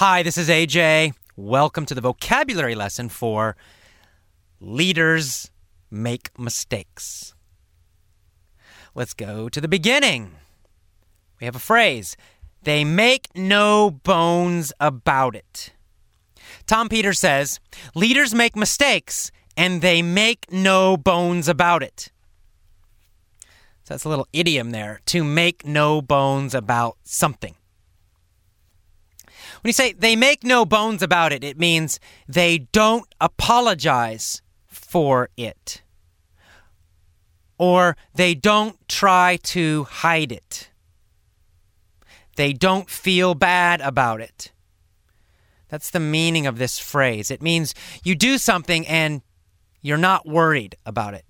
Hi, this is AJ. Welcome to the vocabulary lesson for leaders make mistakes. Let's go to the beginning. We have a phrase they make no bones about it. Tom Peters says leaders make mistakes and they make no bones about it. So that's a little idiom there to make no bones about something. When you say they make no bones about it, it means they don't apologize for it. Or they don't try to hide it. They don't feel bad about it. That's the meaning of this phrase. It means you do something and you're not worried about it.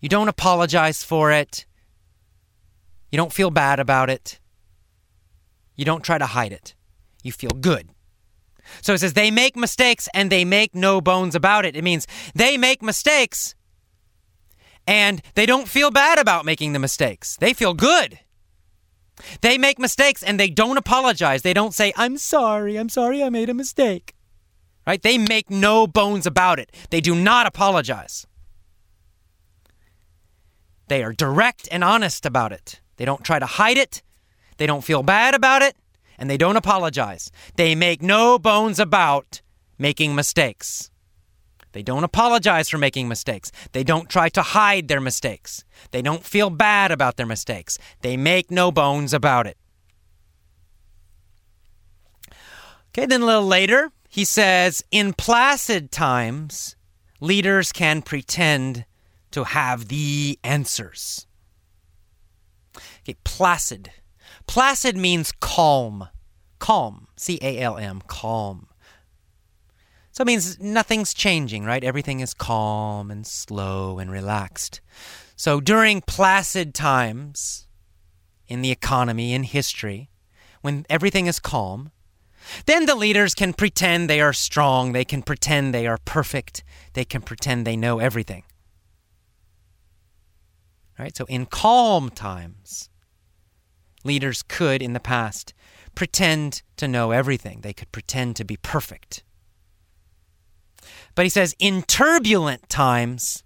You don't apologize for it. You don't feel bad about it. You don't try to hide it. You feel good. So it says they make mistakes and they make no bones about it. It means they make mistakes and they don't feel bad about making the mistakes. They feel good. They make mistakes and they don't apologize. They don't say, I'm sorry, I'm sorry I made a mistake. Right? They make no bones about it. They do not apologize. They are direct and honest about it. They don't try to hide it. They don't feel bad about it. And they don't apologize. They make no bones about making mistakes. They don't apologize for making mistakes. They don't try to hide their mistakes. They don't feel bad about their mistakes. They make no bones about it. Okay, then a little later, he says, in placid times, leaders can pretend to have the answers. Okay, placid. Placid means calm. Calm. C A L M. Calm. So it means nothing's changing, right? Everything is calm and slow and relaxed. So during placid times in the economy, in history, when everything is calm, then the leaders can pretend they are strong, they can pretend they are perfect, they can pretend they know everything. Right? So in calm times, leaders could in the past pretend to know everything. They could pretend to be perfect. But he says, in turbulent times,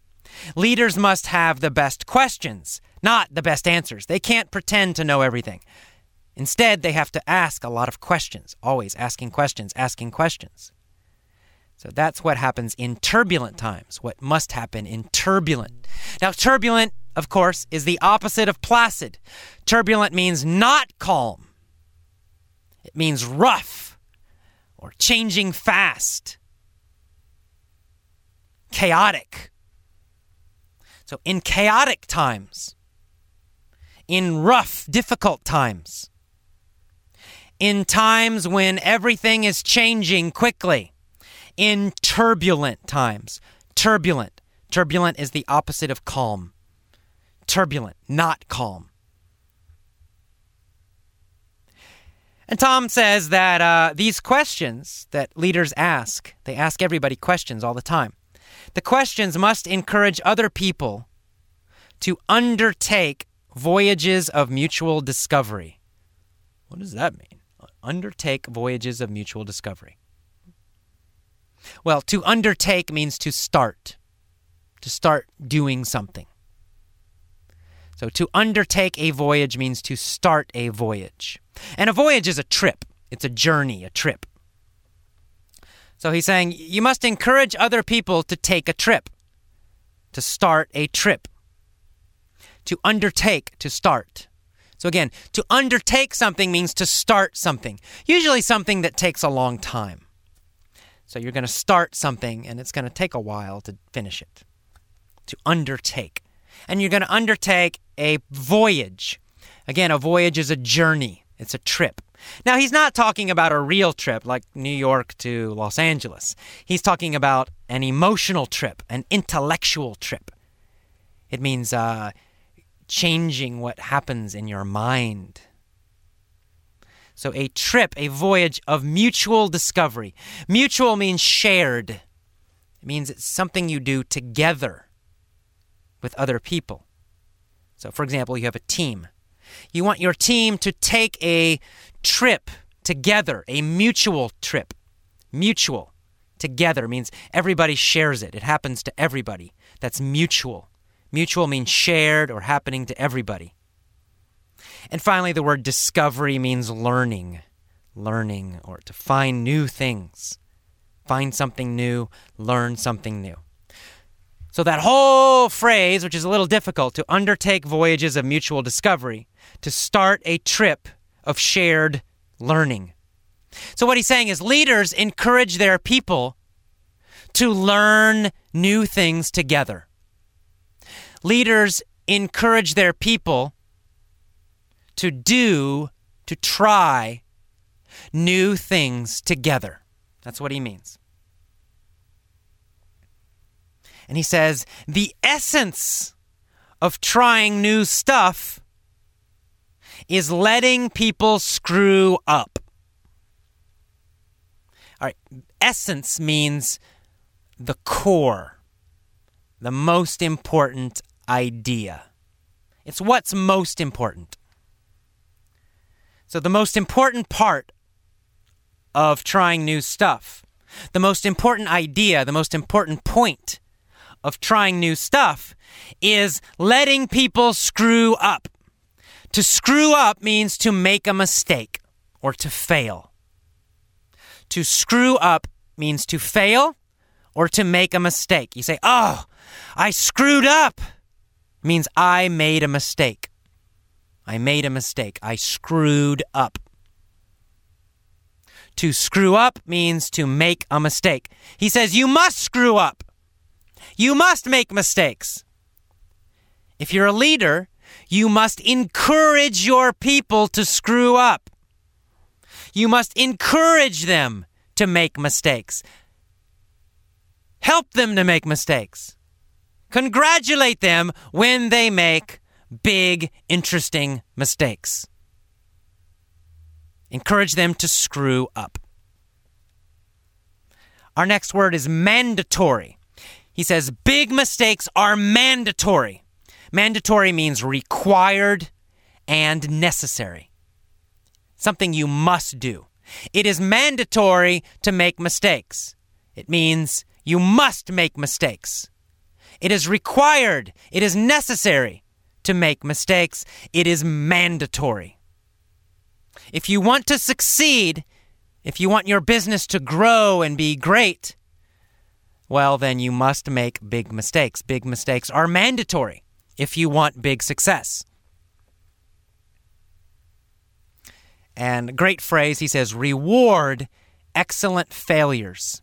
leaders must have the best questions, not the best answers. They can't pretend to know everything. Instead, they have to ask a lot of questions, always asking questions, asking questions. So that's what happens in turbulent times, what must happen in turbulent. Now, turbulent, of course, is the opposite of placid. Turbulent means not calm, it means rough or changing fast chaotic. So, in chaotic times, in rough, difficult times, in times when everything is changing quickly, in turbulent times, turbulent. Turbulent is the opposite of calm. Turbulent, not calm. And Tom says that uh, these questions that leaders ask, they ask everybody questions all the time. The questions must encourage other people to undertake voyages of mutual discovery. What does that mean? Undertake voyages of mutual discovery. Well, to undertake means to start, to start doing something. So, to undertake a voyage means to start a voyage. And a voyage is a trip, it's a journey, a trip. So he's saying you must encourage other people to take a trip, to start a trip, to undertake, to start. So again, to undertake something means to start something, usually something that takes a long time. So you're going to start something and it's going to take a while to finish it, to undertake. And you're going to undertake a voyage. Again, a voyage is a journey, it's a trip. Now, he's not talking about a real trip like New York to Los Angeles. He's talking about an emotional trip, an intellectual trip. It means uh, changing what happens in your mind. So, a trip, a voyage of mutual discovery. Mutual means shared, it means it's something you do together with other people. So, for example, you have a team. You want your team to take a trip together, a mutual trip. Mutual. Together means everybody shares it. It happens to everybody. That's mutual. Mutual means shared or happening to everybody. And finally, the word discovery means learning. Learning or to find new things. Find something new, learn something new. So, that whole phrase, which is a little difficult, to undertake voyages of mutual discovery, to start a trip of shared learning. So, what he's saying is leaders encourage their people to learn new things together. Leaders encourage their people to do, to try new things together. That's what he means. And he says the essence of trying new stuff is letting people screw up. All right, essence means the core, the most important idea. It's what's most important. So, the most important part of trying new stuff, the most important idea, the most important point of trying new stuff is letting people screw up. To screw up means to make a mistake or to fail. To screw up means to fail or to make a mistake. You say, Oh, I screwed up. means I made a mistake. I made a mistake. I screwed up. To screw up means to make a mistake. He says, You must screw up. You must make mistakes. If you're a leader, you must encourage your people to screw up. You must encourage them to make mistakes. Help them to make mistakes. Congratulate them when they make big, interesting mistakes. Encourage them to screw up. Our next word is mandatory. He says big mistakes are mandatory. Mandatory means required and necessary. Something you must do. It is mandatory to make mistakes. It means you must make mistakes. It is required. It is necessary to make mistakes. It is mandatory. If you want to succeed, if you want your business to grow and be great, well, then you must make big mistakes. Big mistakes are mandatory if you want big success. And great phrase, he says, reward excellent failures,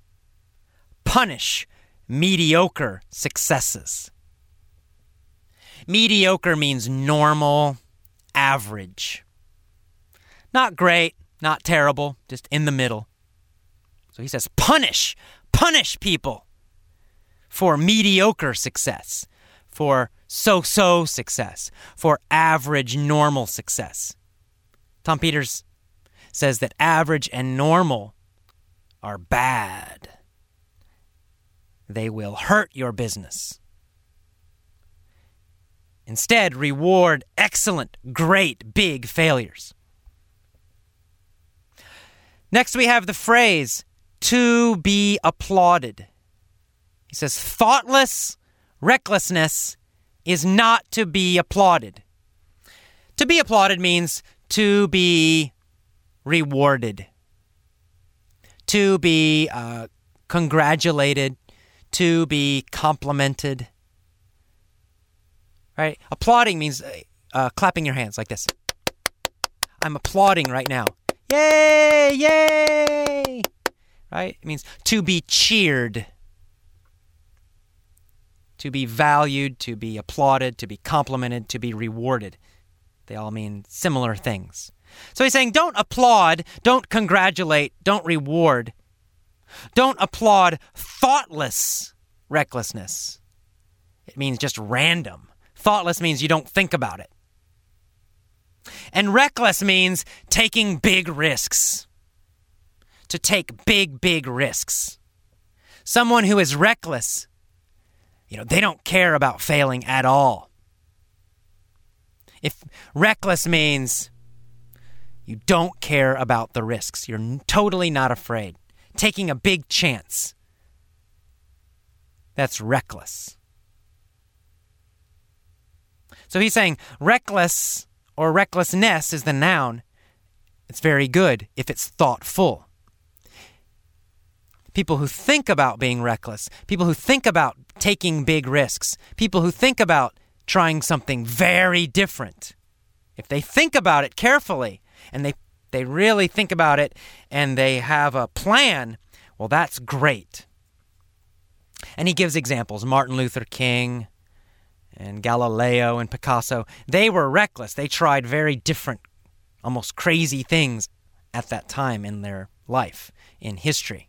punish mediocre successes. Mediocre means normal, average. Not great, not terrible, just in the middle. So he says, punish, punish people for mediocre success, for so so success, for average normal success. Tom Peters says that average and normal are bad. They will hurt your business. Instead, reward excellent, great, big failures. Next, we have the phrase to be applauded. He says, thoughtless recklessness is not to be applauded. To be applauded means to be rewarded, to be uh, congratulated, to be complimented. Right? Applauding means uh, uh, clapping your hands like this. I'm applauding right now. Yay! Yay! Right? It means to be cheered to be valued, to be applauded, to be complimented, to be rewarded. They all mean similar things. So he's saying don't applaud, don't congratulate, don't reward. Don't applaud thoughtless recklessness. It means just random. Thoughtless means you don't think about it. And reckless means taking big risks. To take big, big risks. Someone who is reckless you know, they don't care about failing at all. If reckless means, You don't care about the risks. You're totally not afraid. Taking a big chance. That's reckless. So he's saying reckless or recklessness is the noun. It's very good if it's thoughtful. People who think about being reckless, people who think about taking big risks, people who think about trying something very different. If they think about it carefully and they, they really think about it and they have a plan, well, that's great. And he gives examples Martin Luther King and Galileo and Picasso. They were reckless. They tried very different, almost crazy things at that time in their life, in history.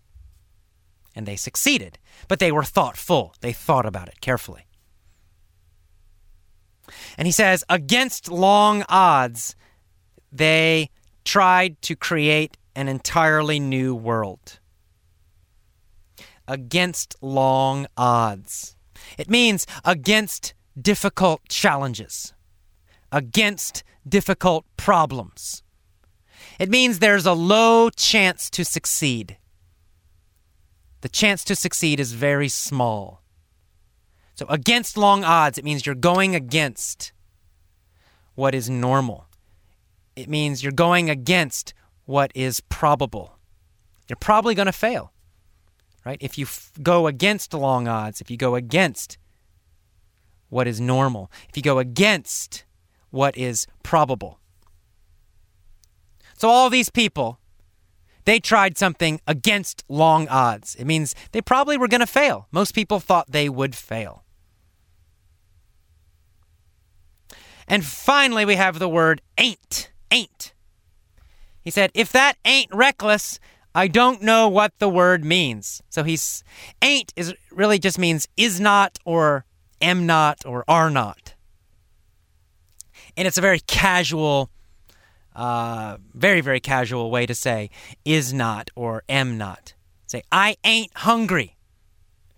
And they succeeded, but they were thoughtful. They thought about it carefully. And he says, against long odds, they tried to create an entirely new world against long odds. It means against difficult challenges, against difficult problems. It means there's a low chance to succeed. The chance to succeed is very small. So, against long odds, it means you're going against what is normal. It means you're going against what is probable. You're probably going to fail right? If you f- go against long odds, if you go against what is normal, if you go against what is probable. So, all these people, they tried something against long odds. It means they probably were going to fail. Most people thought they would fail. And finally, we have the word ain't. Ain't. He said, if that ain't reckless, I don't know what the word means. So he's ain't is really just means is not or am not or are not. And it's a very casual, uh, very, very casual way to say is not or am not. Say, I ain't hungry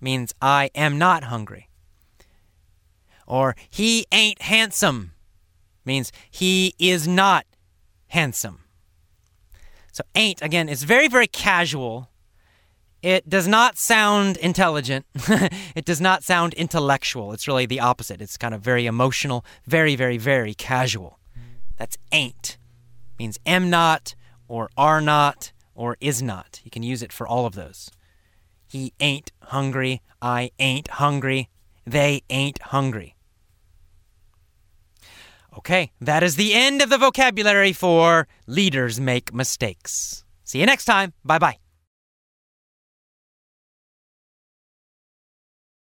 means I am not hungry. Or he ain't handsome means he is not handsome. So ain't, again, is very, very casual. It does not sound intelligent. it does not sound intellectual. It's really the opposite. It's kind of very emotional, very, very, very casual. That's ain't. Means am not, or are not, or is not. You can use it for all of those. He ain't hungry. I ain't hungry. They ain't hungry. Okay, that is the end of the vocabulary for leaders make mistakes. See you next time. Bye bye.